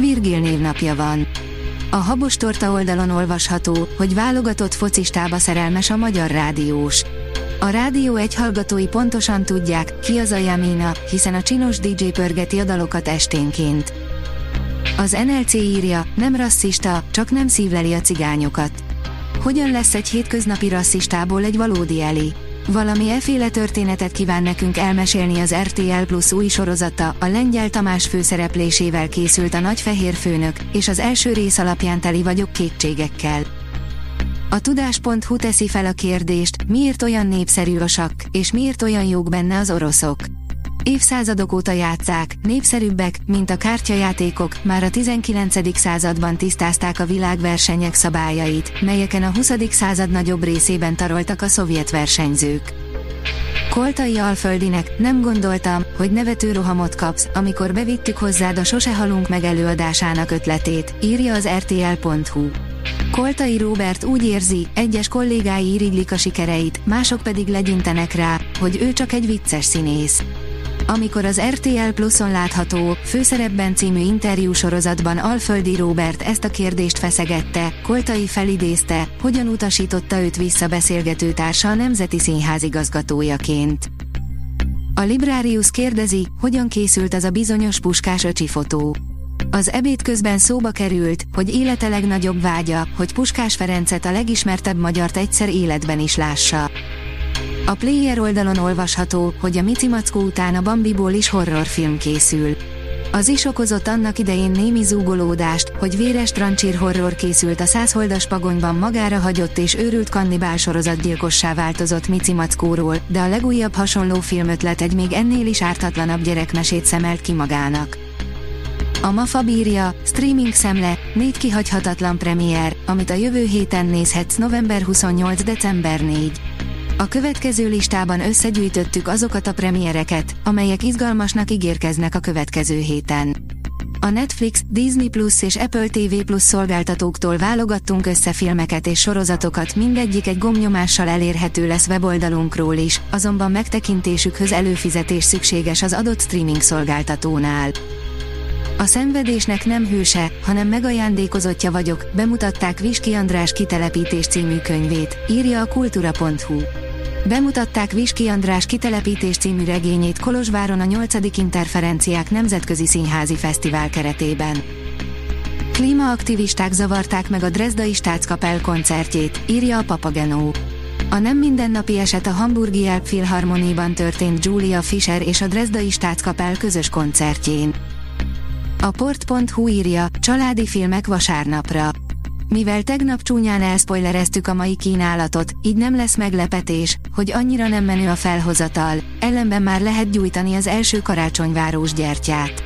Virgil névnapja van. A Habos Torta oldalon olvasható, hogy válogatott focistába szerelmes a Magyar Rádiós. A Rádió egy hallgatói pontosan tudják, ki az a Jamina, hiszen a csinos DJ pörgeti a dalokat esténként. Az NLC írja, nem rasszista, csak nem szívleli a cigányokat. Hogyan lesz egy hétköznapi rasszistából egy valódi eli? Valami eféle történetet kíván nekünk elmesélni az RTL Plus új sorozata, a Lengyel Tamás főszereplésével készült a Nagyfehér Főnök, és az első rész alapján teli vagyok kétségekkel. A tudás.hu teszi fel a kérdést, miért olyan népszerű a sakk, és miért olyan jók benne az oroszok. Évszázadok óta játszák, népszerűbbek, mint a kártyajátékok, már a 19. században tisztázták a világversenyek szabályait, melyeken a 20. század nagyobb részében taroltak a szovjet versenyzők. Koltai Alföldinek, nem gondoltam, hogy nevető rohamot kapsz, amikor bevittük hozzád a Sose halunk meg előadásának ötletét, írja az rtl.hu. Koltai Róbert úgy érzi, egyes kollégái irigylik a sikereit, mások pedig legyintenek rá, hogy ő csak egy vicces színész. Amikor az RTL Pluson látható, főszerepben című interjú sorozatban Alföldi Róbert ezt a kérdést feszegette, Koltai felidézte, hogyan utasította őt vissza beszélgető társa a Nemzeti Színház igazgatójaként. A Librarius kérdezi, hogyan készült az a bizonyos puskás öcsi fotó. Az ebéd közben szóba került, hogy élete legnagyobb vágya, hogy Puskás Ferencet a legismertebb magyart egyszer életben is lássa. A Player oldalon olvasható, hogy a Mici Mackó után a Bambiból is horrorfilm készül. Az is okozott annak idején némi zúgolódást, hogy véres trancsír horror készült a százholdas pagonyban magára hagyott és őrült kannibál sorozatgyilkossá változott Mici Mackóról, de a legújabb hasonló filmötlet egy még ennél is ártatlanabb gyerekmesét szemelt ki magának. A MAFA bírja, streaming szemle, négy kihagyhatatlan premier, amit a jövő héten nézhetsz november 28. december 4. A következő listában összegyűjtöttük azokat a premiereket, amelyek izgalmasnak ígérkeznek a következő héten. A Netflix, Disney Plus és Apple TV Plus szolgáltatóktól válogattunk össze filmeket és sorozatokat, mindegyik egy gomnyomással elérhető lesz weboldalunkról is, azonban megtekintésükhöz előfizetés szükséges az adott streaming szolgáltatónál. A szenvedésnek nem hőse, hanem megajándékozottja vagyok, bemutatták Viski András kitelepítés című könyvét, írja a kultura.hu. Bemutatták Viski András kitelepítés című regényét Kolozsváron a 8. Interferenciák Nemzetközi Színházi Fesztivál keretében. Klímaaktivisták zavarták meg a Dresdai Stáckapel koncertjét, írja a Papagenó. A nem mindennapi eset a Hamburgi Elbphilharmoniban történt Julia Fischer és a Dresdai Stáckapel közös koncertjén. A port.hu írja, családi filmek vasárnapra. Mivel tegnap csúnyán elspoilereztük a mai kínálatot, így nem lesz meglepetés, hogy annyira nem menő a felhozatal, ellenben már lehet gyújtani az első karácsonyvárós gyertyát.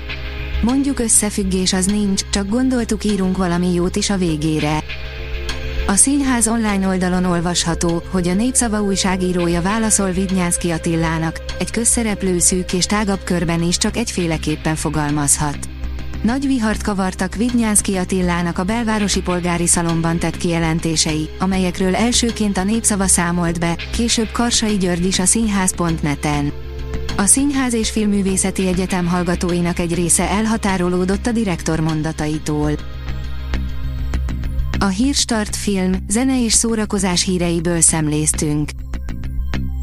Mondjuk összefüggés az nincs, csak gondoltuk írunk valami jót is a végére. A színház online oldalon olvasható, hogy a Népszava újságírója válaszol Vidnyánszki Attilának, egy közszereplő szűk és tágabb körben is csak egyféleképpen fogalmazhat. Nagy vihart kavartak Vidnyánszki Attilának a belvárosi polgári szalomban tett kijelentései, amelyekről elsőként a népszava számolt be, később Karsai György is a színház.net-en. A Színház és Filművészeti Egyetem hallgatóinak egy része elhatárolódott a direktor mondataitól. A Hírstart film, zene és szórakozás híreiből szemléztünk.